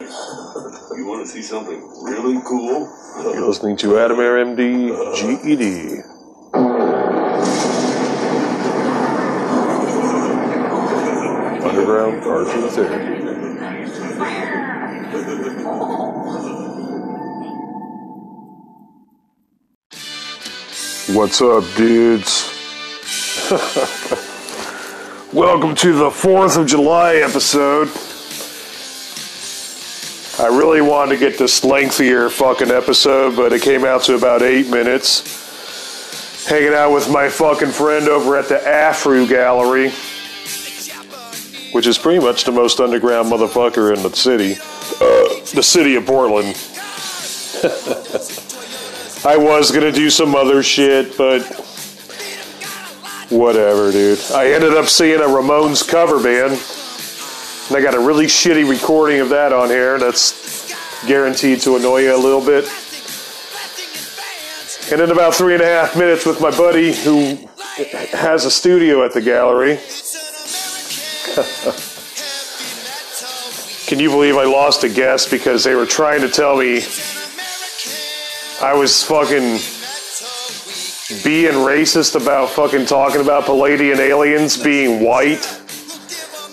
You want to see something really cool? You're listening to Adam Air MD GED. Underground Cartoon Therapy. What's up, dudes? Welcome to the 4th of July episode. I really wanted to get this lengthier fucking episode, but it came out to about eight minutes. Hanging out with my fucking friend over at the Afro Gallery, which is pretty much the most underground motherfucker in the city. Uh, the city of Portland. I was gonna do some other shit, but whatever, dude. I ended up seeing a Ramones cover band. And I got a really shitty recording of that on here that's guaranteed to annoy you a little bit. And in about three and a half minutes with my buddy who has a studio at the gallery. Can you believe I lost a guest because they were trying to tell me I was fucking being racist about fucking talking about Pleiadian aliens being white?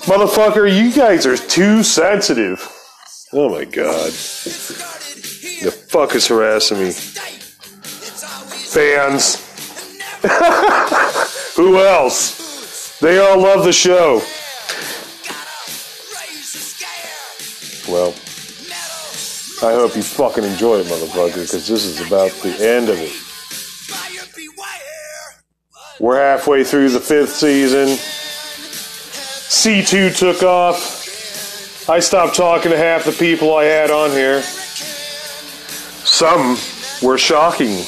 Motherfucker, you guys are too sensitive. Oh my god. The fuck is harassing me? Fans. Who else? They all love the show. Well, I hope you fucking enjoy it, motherfucker, because this is about the end of it. We're halfway through the fifth season. C2 took off. I stopped talking to half the people I had on here. Some were shocking.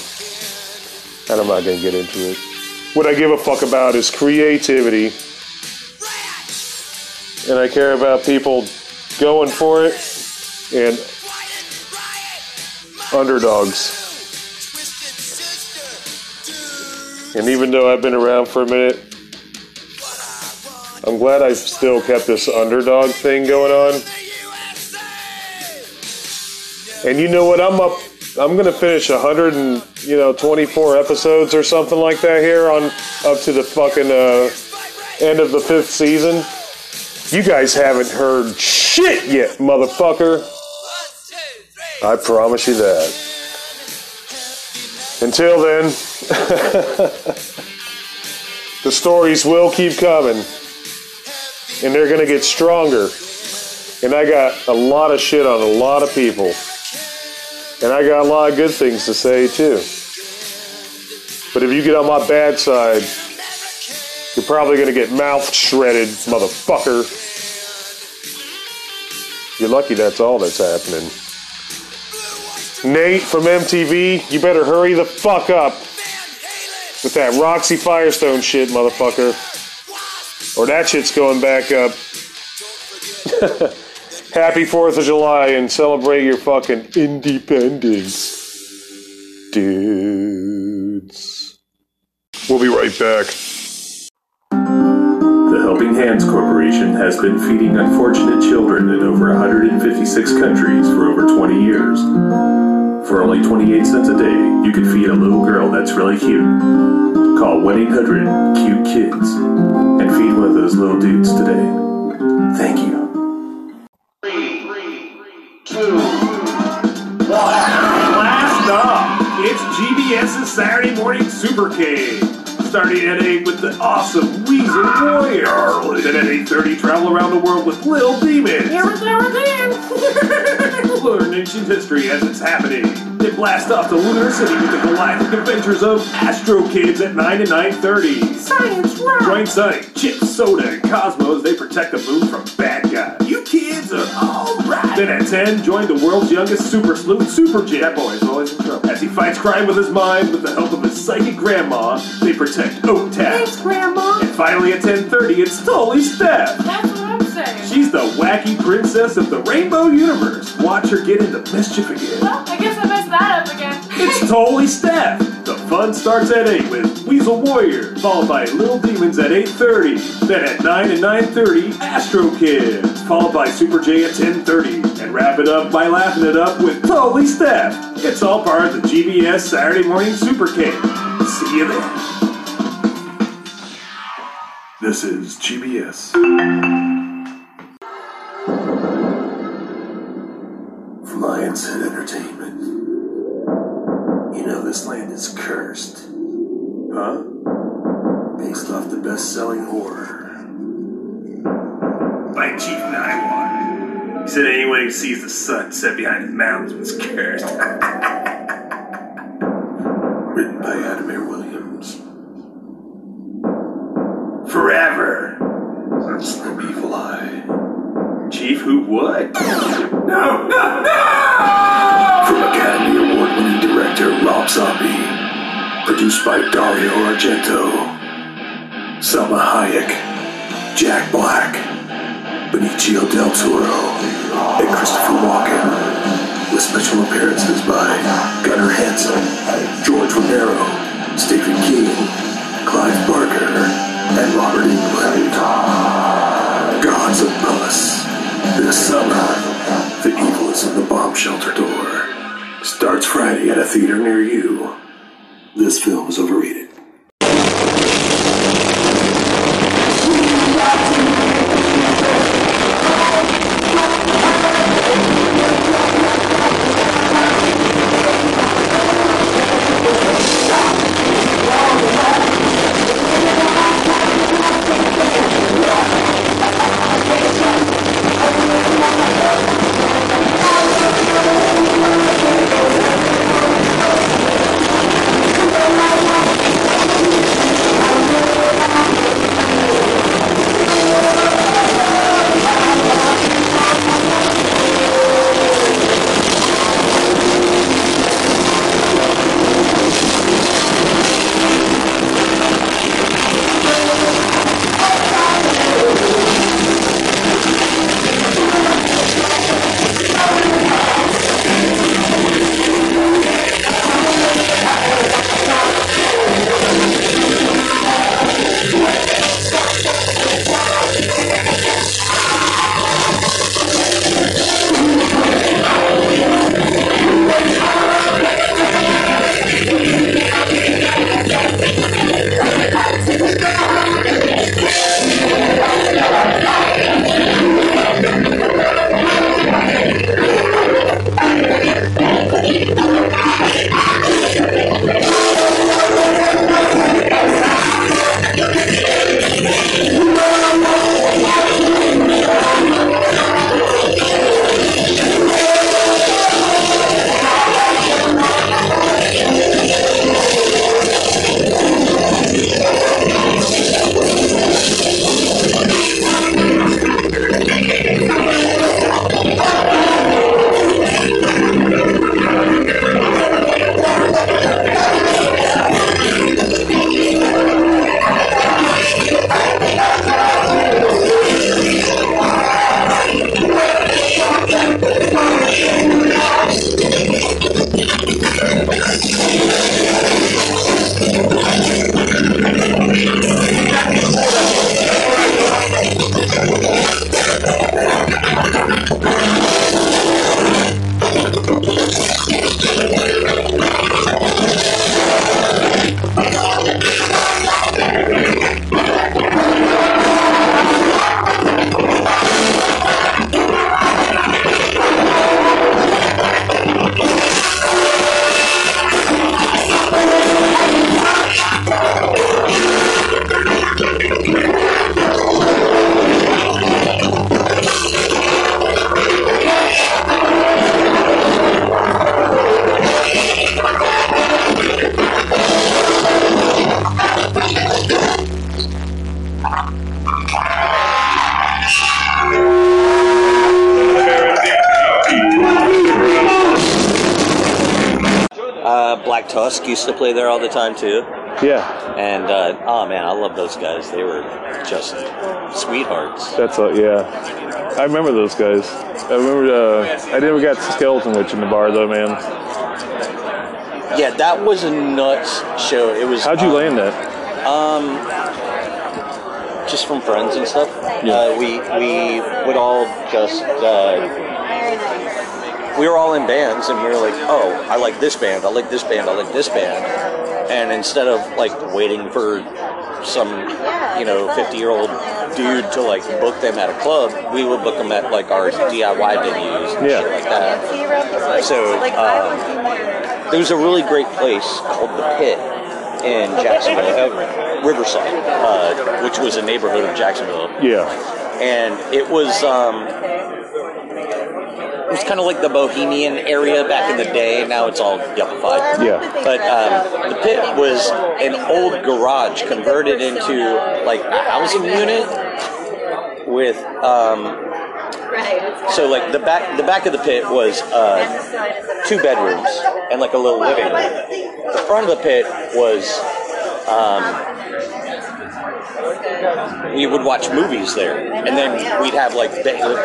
And I'm not going to get into it. What I give a fuck about is creativity. And I care about people going for it and underdogs. And even though I've been around for a minute, I'm glad I've still kept this underdog thing going on. And you know what? I'm up. I'm gonna finish 100 and you know 24 episodes or something like that here on up to the fucking uh, end of the fifth season. You guys haven't heard shit yet, motherfucker. I promise you that. Until then, the stories will keep coming and they're going to get stronger. And I got a lot of shit on a lot of people. And I got a lot of good things to say too. But if you get on my bad side, you're probably going to get mouth shredded, motherfucker. You're lucky that's all that's happening. Nate from MTV, you better hurry the fuck up with that Roxy Firestone shit, motherfucker or that shit's going back up. Happy 4th of July and celebrate your fucking independence, dudes. We'll be right back. The Helping Hands Corporation has been feeding unfortunate children in over 156 countries for over 20 years. For only 28 cents a day, you can feed a little girl that's really cute. Call 1 800 Cute Kids of those little dudes today. Thank you. Last up, it's GBS's Saturday Morning Super Cave. Starting at 8 with the awesome Weasel Warrior. Then at 8.30, travel around the world with Lil Demons. Here we're a dude. Learn ancient history as it's happening. Then blast off to Lunar City with the galactic adventures of Astro Kids at 9 and 9.30. Science rock! Join Sunny, Chip, Soda, and Cosmo as they protect the moon from bad guys. You kids are alright! Then at 10, join the world's youngest super sleuth, Super J. That boy is always in trouble. As he fights crime with his mind with the help of his psychic grandma, they protect Oak Town. Thanks, Grandma! And finally at 10.30, it's Totally Steph. That's what I'm saying. She's the wacky princess of the Rainbow Universe. Watch her get into mischief again. Well, I guess I It's Totally Steph. The fun starts at 8 with Weasel Warrior, followed by Little Demons at 8.30. Then at 9 and 9.30, Astro Kids, followed by Super J at 10.30. And and wrap it up by laughing it up with Totally Steph. It's all part of the GBS Saturday Morning Super Cake. See you then. This is GBS. Lion's Head Entertainment. Know this land is cursed. Huh? Based off the best-selling horror. By Chief Nightwater. He said anyone who sees the sun set behind the mountains was cursed. Produced by Dario Argento. Salma Hayek. Jack Black. Benicio del Toro. And Christopher Walken. With special appearances by Gunnar Hansen, George Romero, Stephen King, Clive Barker, and Robert Englund. Gods of Pus. This summer, the evil is in the bomb shelter door. Starts Friday at a theater near you. This film is overrated. Black Tusk used to play there all the time too, Yeah, and uh, oh man, I love those guys. They were just sweethearts. that's a, yeah. I remember those guys. I remember. Uh, I never got Skeletonwitch in the bar though, man. Yeah, that was a nuts show. It was. How'd you um, land that? Um, just from friends and stuff. Yeah. Uh, we we would all just uh, we were all in bands, and we were like, "Oh, I like this band. I like this band. I like this band." And instead of like waiting for some, you know, fifty-year-old dude to like book them at a club, we would book them at like our DIY venues and Yeah. shit like that. So um, there was a really great place called the Pit in Jacksonville, uh, Riverside, uh, which was a neighborhood of Jacksonville Yeah. and it was um, it was kind of like the Bohemian area back in the day. Now it's all yuppified. Yeah. But um, the pit was an old garage converted into like a housing unit with um, so like the back the back of the pit was uh, two bedrooms and like a little living room. The front of the pit was um, we would watch movies there, and then we'd have like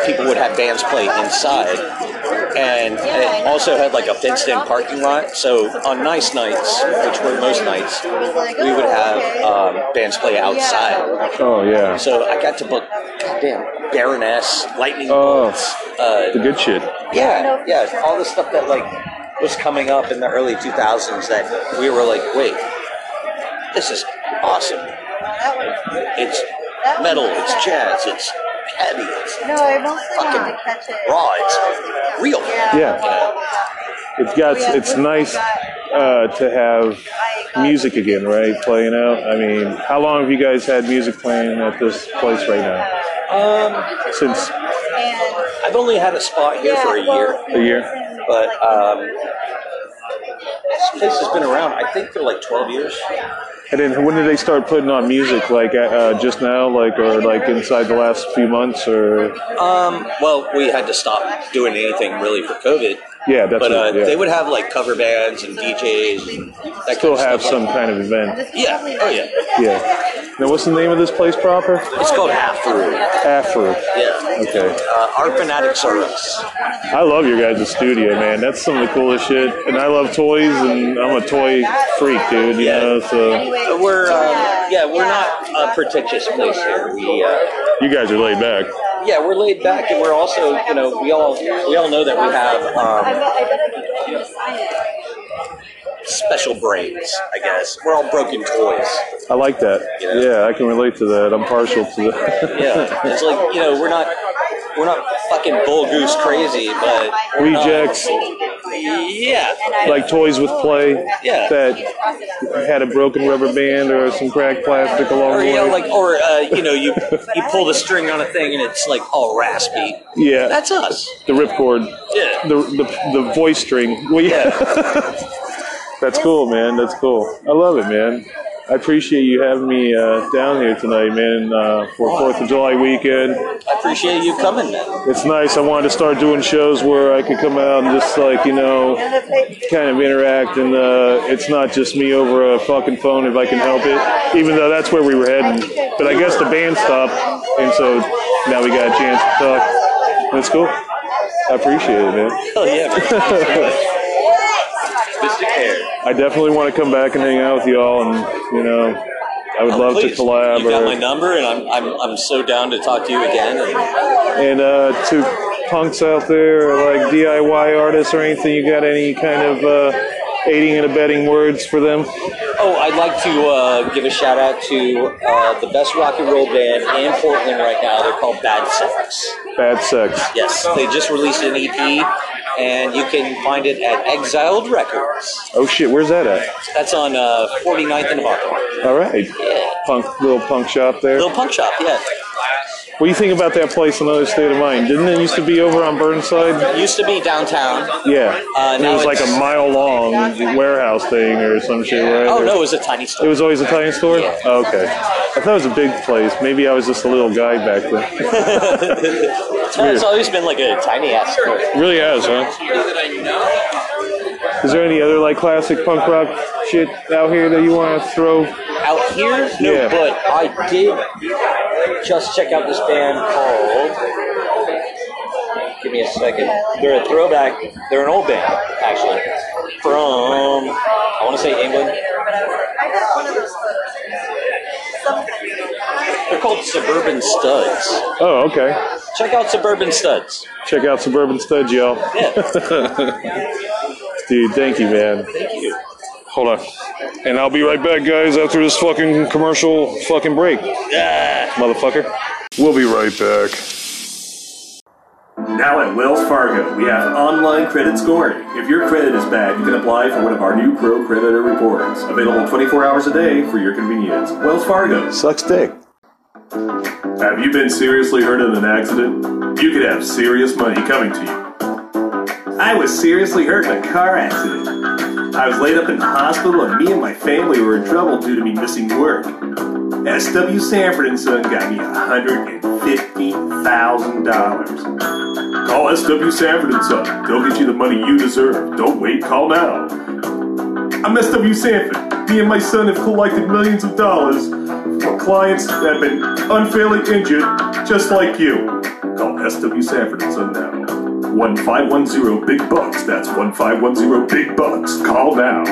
people would have bands play inside, and it also had like a fenced-in parking lot. So on nice nights, which were most nights, we would have um, bands play outside. Oh yeah. So I got to book, goddamn, Baroness, Lightning Oh. Bolts. Uh, The good shit. yeah, yeah, all the stuff that like was coming up in the early 2000s that we were like, wait, this is awesome. It's metal, it's jazz, it's heavy, it's No, I mostly fucking to catch it. raw, it's real. Yeah. It's got. It's nice uh, to have music again, right? Playing out. I mean, how long have you guys had music playing at this place right now? Um, Since I've only had a spot here for a year, a year. but um, this place has been around, I think, for like 12 years. And then when did they start putting on music? Like uh, just now, like or like inside the last few months, or Um, well, we had to stop doing anything really for COVID. Yeah, that's But uh, what, yeah. they would have like cover bands and DJs and that still kind of have stuff. some kind of event. Yeah. Oh yeah. Yeah. Now, what's the name of this place proper? It's called Afro. Afro. Yeah. Okay. Uh, Art Fanatics are us. I love your guys' studio, man. That's some of the coolest shit. And I love toys, and I'm a toy freak, dude. You Yeah. know, so We're um, yeah, we're not a pretentious place here. We uh, you guys are laid back. Yeah, we're laid back, and we're also you know we all we all know that we have um, I bet I could sign it. special brains. I guess we're all broken toys. I like that. Yeah. Yeah, I can relate to that. I'm partial to that. Yeah, it's like you know we're not we're not fucking bull goose crazy, but Rejects, Yeah, like toys with play, Yeah. that had a broken rubber band or some cracked plastic along or the you know way. like or uh, you know you you pull the string on a thing and it's like all raspy. yeah, That's us. the ripcord, Yeah. the, the the voice string. Well, yeah. Yeah. That's cool, man. That's cool. I love it, man. I appreciate you having me uh, down here tonight, man, uh, for Fourth of July weekend. I appreciate you coming, man. It's nice. I wanted to start doing shows where I could come out and just like you know, kind of interact, and uh, it's not just me over a fucking phone if I can help it. Even though that's where we were heading, but I guess the band stopped, and so now we got a chance to talk. That's cool. I appreciate it, man. Hell yeah. Mystic Hair. I definitely want to come back and hang out with y'all, and you know, I would love Oh, Please. to collab. You got or- my number, and I'm, I'm, I'm so down to talk to you again. And And uh, to punks out there, like DIY artists or anything, you got any kind of uh, aiding and abetting words for them? oh, I'd like to uh, give a shout out to uh, the best rock and roll band in Portland right now. They're called Bad Sex. Bad sex. Yes, they just released an EP, and you can find it at Exiled Records. Oh shit, where's that at? That's on uh, 49th and Buckle. All right, Yeah. punk little punk shop there. Little punk shop, yeah. What do you think about that place? Another state of mind. Didn't it used to be over on Burnside? It Used to be downtown. Yeah, Uh, it was like a mile long warehouse thing or some shit, right? Oh no, it was a tiny store. It was always a tiny store? Yeah. Oh, okay. I thought it was a big place. Maybe I was just a little guy back then. it's, No, it's always been like a tiny ass store. really has, huh? Is there any other like classic punk rock shit out here that you want to throw? Out here, no, Yeah. but I did just check out this band called. Give me a second. They're a throwback. They're an old band, actually, from I want to say England. I got one of those photos. Sometimes. They're called Suburban Studs. Oh, okay. Check out Suburban Studs. Check out Suburban Studs, y'all. Yeah. Dude, thank you, man. Thank you. Hold on. And I'll be right back, guys, after this fucking commercial fucking break. Yeah. Motherfucker. We'll be right back. Now at Wells Fargo, we have online credit scoring. If your credit is bad, you can apply for one of our new Pro Creditor reports. Available 24 hours a day for your convenience. Wells Fargo. Sucks dick. Have you been seriously hurt in an accident? You could have serious money coming to you. I was seriously hurt in a car accident. I was laid up in the hospital and me and my family were in trouble due to me missing work. S.W. Sanford and Son got me $150,000. Call S.W. Sanford and Son. They'll get you the money you deserve. Don't wait, call now. I'm S.W. Sanford. Me and my son have collected millions of dollars from clients that have been unfairly injured, just like you. Call S.W. Sanford and Son now. 1510 Big Bucks. That's 1510 Big Bucks. Call now.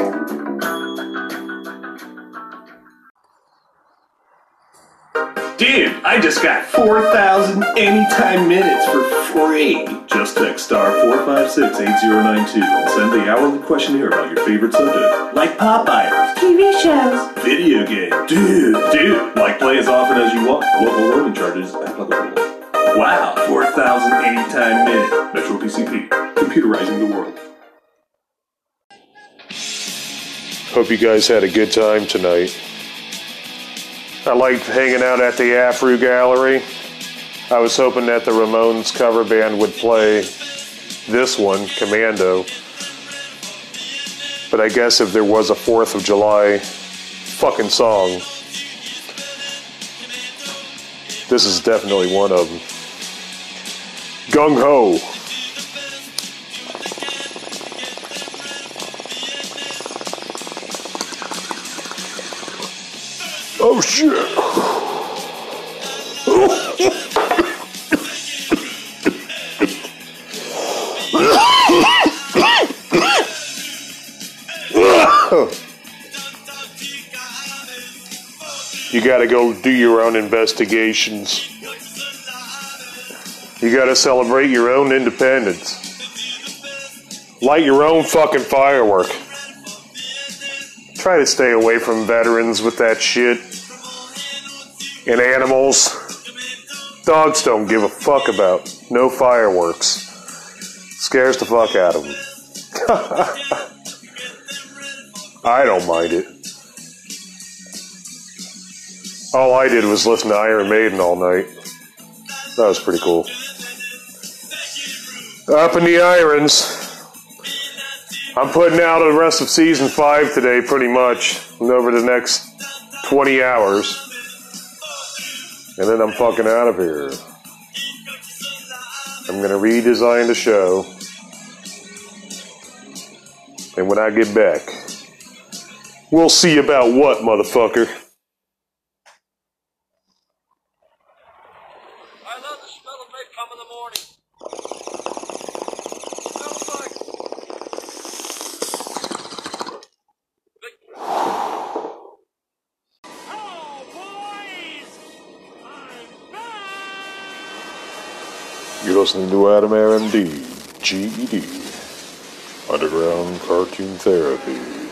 Dude, I just got 4,000 anytime minutes for free. Just text star 4568092 and send the hourly questionnaire about your favorite subject. Like pop Popeyes, TV shows. video game. Dude, dude, like play as often as you want. Local roaming charges applicable. Wow, 4,000 anytime minutes. Metro PCP, computerizing the world. Hope you guys had a good time tonight. I liked hanging out at the Afro Gallery. I was hoping that the Ramones cover band would play this one, Commando. But I guess if there was a 4th of July fucking song, this is definitely one of them. Gung Ho. Oh shit. You gotta go do your own investigations. You gotta celebrate your own independence. Light your own fucking firework. Try to stay away from veterans with that shit. And animals. Dogs don't give a fuck about no fireworks. Scares the fuck out of them. I don't mind it. All I did was listen to Iron Maiden all night. That was pretty cool. Up in the irons. I'm putting out the rest of season five today, pretty much, and over the next 20 hours. And then I'm fucking out of here. I'm gonna redesign the show. And when I get back, we'll see about what, motherfucker. Listening to Adam Aaron D, GED, Underground Cartoon Therapy.